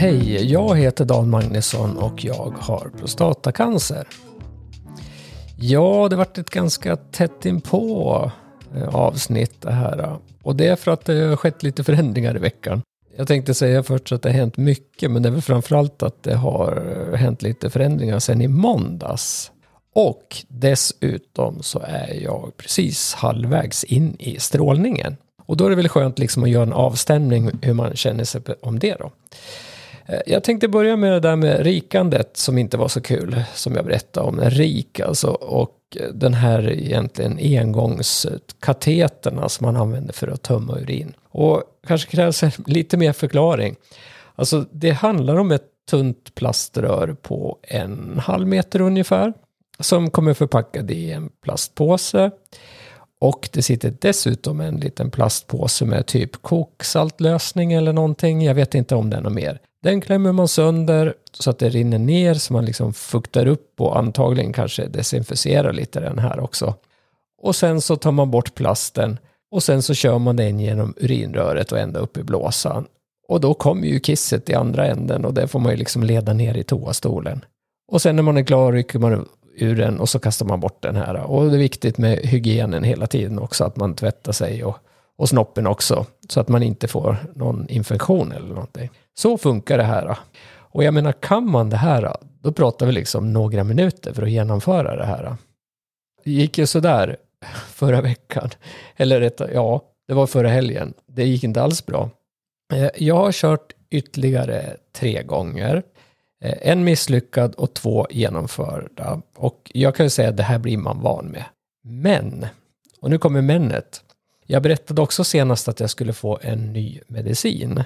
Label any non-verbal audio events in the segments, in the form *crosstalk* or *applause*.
Hej, jag heter Dan Magnusson och jag har prostatacancer. Ja, det varit ett ganska tätt inpå eh, avsnitt det här. Och det är för att det har skett lite förändringar i veckan. Jag tänkte säga först att det har hänt mycket, men det är väl framförallt att det har hänt lite förändringar sen i måndags. Och dessutom så är jag precis halvvägs in i strålningen. Och då är det väl skönt liksom att göra en avstämning hur man känner sig om det då. Eh, jag tänkte börja med det där med rikandet som inte var så kul, som jag berättade om. Rik alltså, och den här egentligen engångskateterna som man använder för att tömma urin. Och kanske krävs *laughs* lite mer förklaring. Alltså det handlar om ett tunt plaströr på en halv meter ungefär. Som kommer förpackad i en plastpåse. Och det sitter dessutom en liten plastpåse med typ koksaltlösning eller någonting. Jag vet inte om det är något mer. Den klämmer man sönder så att det rinner ner så man liksom fuktar upp och antagligen kanske desinficerar lite den här också. Och sen så tar man bort plasten och sen så kör man den genom urinröret och ända upp i blåsan. Och då kommer ju kisset i andra änden och det får man ju liksom leda ner i toastolen. Och sen när man är klar rycker man ur den och så kastar man bort den här. Och det är viktigt med hygienen hela tiden också, att man tvättar sig och, och snoppen också. Så att man inte får någon infektion eller någonting. Så funkar det här. Och jag menar, kan man det här, då pratar vi liksom några minuter för att genomföra det här. Det gick ju sådär förra veckan. *laughs* Eller rätt, ja, det var förra helgen. Det gick inte alls bra. Eh, jag har kört ytterligare tre gånger. Eh, en misslyckad och två genomförda. Och jag kan ju säga att det här blir man van med. Men, och nu kommer männet. Jag berättade också senast att jag skulle få en ny medicin.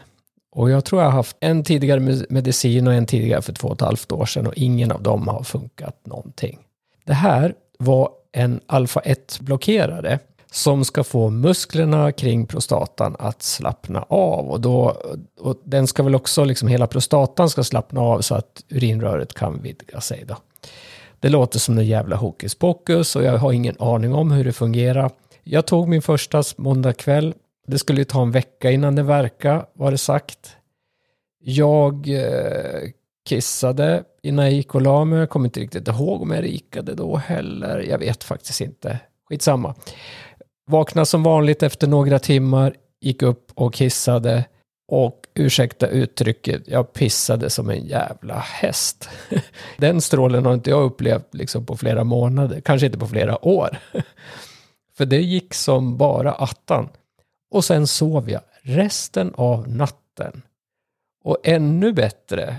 Och jag tror jag har haft en tidigare medicin och en tidigare för två och ett halvt år sedan och ingen av dem har funkat någonting. Det här var en alfa-1-blockerare som ska få musklerna kring prostatan att slappna av. Och, då, och den ska väl också, liksom hela prostatan ska slappna av så att urinröret kan vidga sig. Då. Det låter som en jävla hokus pokus och jag har ingen aning om hur det fungerar. Jag tog min första måndag kväll. Det skulle ju ta en vecka innan det verkade, var det sagt. Jag eh, kissade innan jag gick och la mig. Jag kommer inte riktigt ihåg om jag rikade då heller. Jag vet faktiskt inte. Skitsamma. Vaknade som vanligt efter några timmar, gick upp och kissade. Och ursäkta uttrycket, jag pissade som en jävla häst. *laughs* Den strålen har inte jag upplevt liksom på flera månader, kanske inte på flera år. *laughs* För det gick som bara attan. Och sen sov jag resten av natten. Och ännu bättre,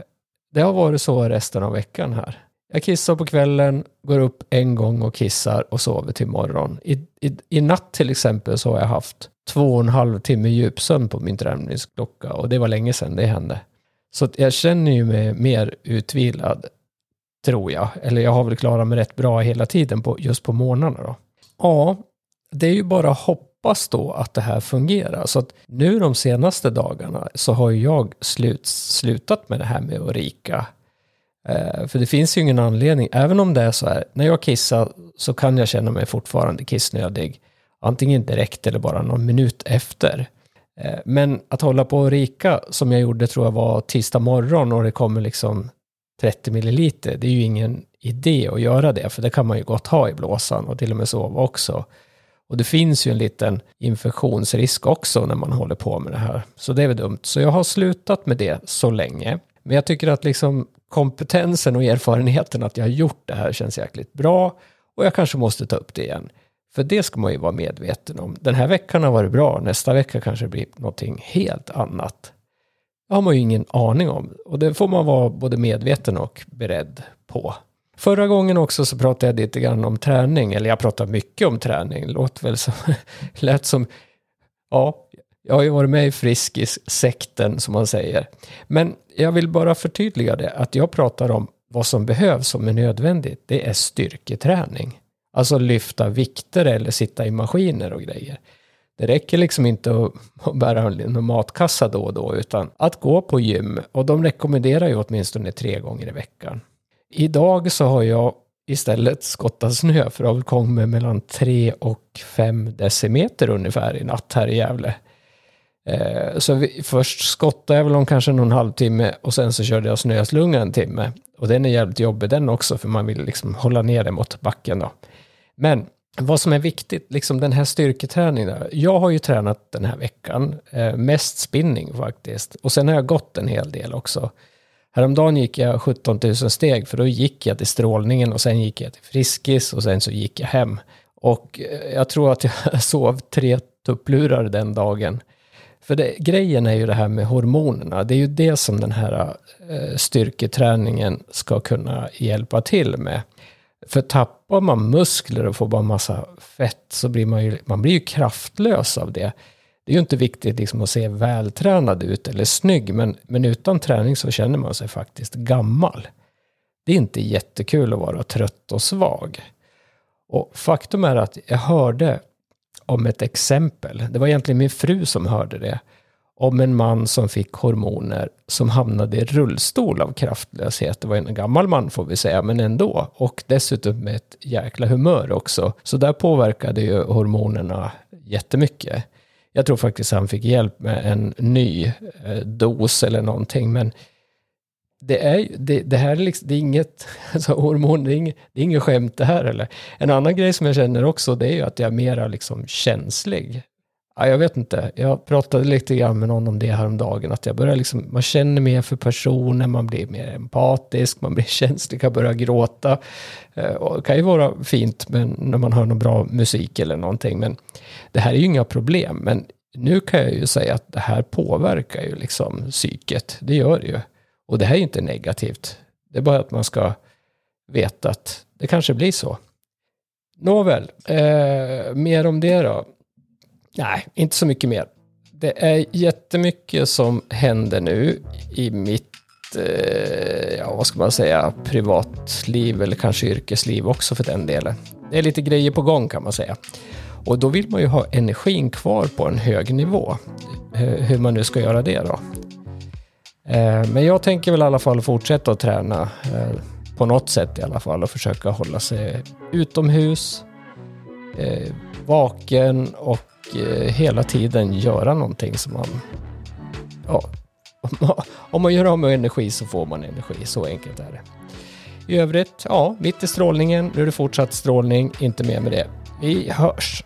det har varit så resten av veckan här. Jag kissar på kvällen, går upp en gång och kissar och sover till morgon. I, i, i natt till exempel så har jag haft två och en halv timme djupsömn på min träningsklocka och det var länge sedan det hände. Så jag känner ju mig mer utvilad, tror jag. Eller jag har väl klarat mig rätt bra hela tiden på, just på morgnarna då. Ja, det är ju bara att hoppas då att det här fungerar. Så att nu de senaste dagarna så har ju jag slut, slutat med det här med att rika Eh, för det finns ju ingen anledning, även om det är så här, när jag kissar så kan jag känna mig fortfarande kissnödig. Antingen direkt eller bara någon minut efter. Eh, men att hålla på och rika, som jag gjorde tror jag var tisdag morgon och det kommer liksom 30 milliliter, det är ju ingen idé att göra det, för det kan man ju gott ha i blåsan och till och med sova också. Och det finns ju en liten infektionsrisk också när man håller på med det här. Så det är väl dumt. Så jag har slutat med det så länge. Men jag tycker att liksom kompetensen och erfarenheten att jag har gjort det här känns jäkligt bra och jag kanske måste ta upp det igen. För det ska man ju vara medveten om. Den här veckan har varit bra, nästa vecka kanske det blir någonting helt annat. Det har man ju ingen aning om och det får man vara både medveten och beredd på. Förra gången också så pratade jag lite grann om träning, eller jag pratade mycket om träning, låt väl som, *laughs* lät som, ja, jag har ju varit med i Friskis-sekten som man säger. Men jag vill bara förtydliga det, att jag pratar om vad som behövs, som är nödvändigt. Det är styrketräning. Alltså lyfta vikter eller sitta i maskiner och grejer. Det räcker liksom inte att *laughs* bära en matkassa då och då, utan att gå på gym. Och de rekommenderar ju åtminstone tre gånger i veckan. Idag så har jag istället skottat snö, för det har kommit mellan tre och fem decimeter ungefär i natt här i Gävle. Eh, så vi, först skottade jag väl om kanske någon halvtimme och sen så körde jag snöslunga en timme. Och den är jävligt jobbig den också för man vill liksom hålla ner det mot backen då. Men vad som är viktigt, liksom den här styrketräningen. Jag har ju tränat den här veckan, eh, mest spinning faktiskt. Och sen har jag gått en hel del också. Häromdagen gick jag 17 000 steg för då gick jag till strålningen och sen gick jag till Friskis och sen så gick jag hem. Och eh, jag tror att jag *laughs* sov tre tupplurar den dagen. För det, grejen är ju det här med hormonerna. Det är ju det som den här eh, styrketräningen ska kunna hjälpa till med. För tappar man muskler och får bara massa fett så blir man ju, man blir ju kraftlös av det. Det är ju inte viktigt liksom att se vältränad ut eller snygg, men, men utan träning så känner man sig faktiskt gammal. Det är inte jättekul att vara trött och svag. Och faktum är att jag hörde om ett exempel, det var egentligen min fru som hörde det, om en man som fick hormoner som hamnade i rullstol av kraftlöshet. Det var en gammal man får vi säga, men ändå. Och dessutom med ett jäkla humör också. Så där påverkade ju hormonerna jättemycket. Jag tror faktiskt han fick hjälp med en ny eh, dos eller någonting, men det, är, det, det här är, liksom, det är inget, *laughs* alltså hormon, det är inget, det är inget skämt det här eller. En annan grej som jag känner också, det är ju att jag är mera liksom känslig Ja, jag vet inte. Jag pratade lite grann med någon om det häromdagen. Att jag börjar liksom, man känner mer för personen, man blir mer empatisk, man blir *laughs* känslig, kan börja gråta. Eh, och det kan ju vara fint men när man hör någon bra musik eller någonting. Men det här är ju inga problem. Men nu kan jag ju säga att det här påverkar ju liksom psyket. Det gör det ju. Och det här är ju inte negativt. Det är bara att man ska veta att det kanske blir så. Nåväl, eh, mer om det då. Nej, inte så mycket mer. Det är jättemycket som händer nu i mitt, eh, ja vad ska man säga, privatliv eller kanske yrkesliv också för den delen. Det är lite grejer på gång kan man säga. Och då vill man ju ha energin kvar på en hög nivå. Hur man nu ska göra det då. Eh, men jag tänker väl i alla fall fortsätta att träna eh, på något sätt i alla fall och försöka hålla sig utomhus, eh, vaken och Eh, hela tiden göra någonting som man... Ja, om man gör av med energi så får man energi, så enkelt är det. I övrigt, ja, mitt i strålningen, nu är det fortsatt strålning, inte mer med det. Vi hörs!